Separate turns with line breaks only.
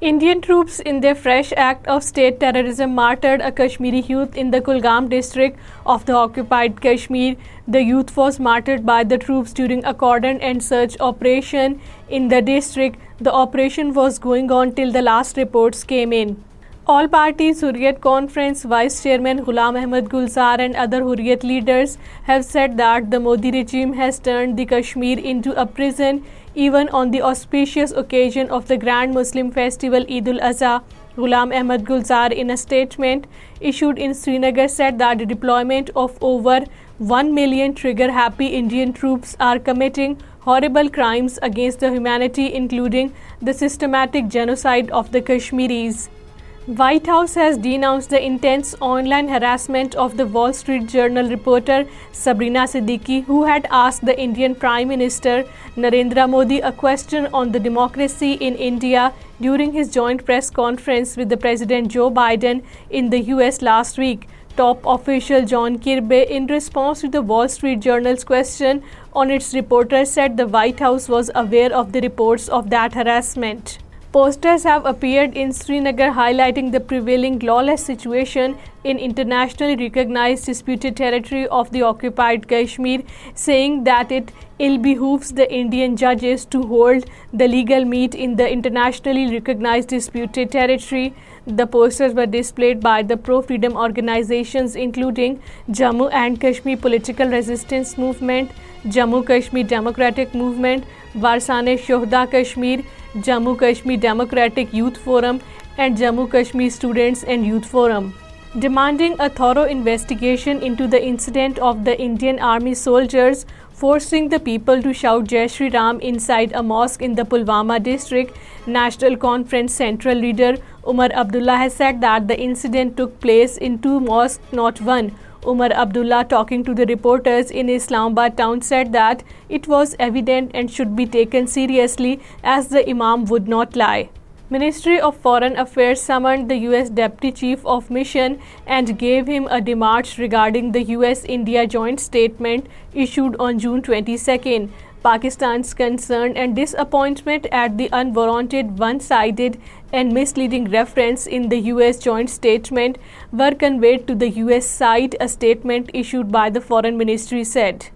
Indian troops in their fresh act of state terrorism martyred a Kashmiri youth in the Kulgam district of the occupied Kashmir. The youth was martyred by the troops during a cordon and search operation in the district. The operation was going on till the last reports came in. All-Party Hurriyat Conference Vice Chairman Ghulam Ahmed Gulzar and other Hurriyat leaders have said that the Modi regime has turned the Kashmir into a prison. Even on the auspicious occasion of the Grand Muslim Festival Eid al-Adha, Ghulam Ahmed Gulzar, in a statement issued in Srinagar, said that the deployment of over 1 million trigger-happy Indian troops are committing horrible crimes against the humanity, including the systematic genocide of the Kashmiris. White House has denounced the intense online harassment of the Wall Street Journal reporter Sabrina Siddiqui, who had asked the Indian Prime Minister Narendra Modi a question on the democracy in India during his joint press conference with the President Joe Biden in the US last week. Top official John Kirby, in response to the Wall Street Journal's question on its reporter, said the White House was aware of the reports of that harassment. Posters have appeared in Srinagar highlighting the prevailing lawless situation in internationally recognized disputed territory of the occupied Kashmir, saying that it all behooves the Indian ججیز to hold the legal meet in a internationally recognise disputed territory the posters displayed by the pro freedom organisations including Jammu and Kashmir Political Resistance Movement Jammu Kashmir Democratic Movement بارسانے شہدا Kashmir Jammu Kashmir Democratic Youth Forum and Jammu Kashmir Students and Youth Forum demanding a thorough investigation into the incident of the Indian Army soldiers forcing the people to shout Jai Shri Ram inside a mosque in the Pulwama district. National Conference Central leader Umar Abdullah has said that the incident took place in two mosques, not one. Umar Abdullah, talking to the reporters in Islamabad town, said that it was evident and should be taken seriously as the Imam would not lie. Ministry of Foreign Affairs summoned the U.S. Deputy Chief of Mission and gave him a demarche regarding the U.S.-India joint statement issued on June 22. Pakistan's concern and disappointment at the unwarranted, one-sided and misleading reference in the U.S. joint statement were conveyed to the U.S. side, a statement issued by the Foreign Ministry said.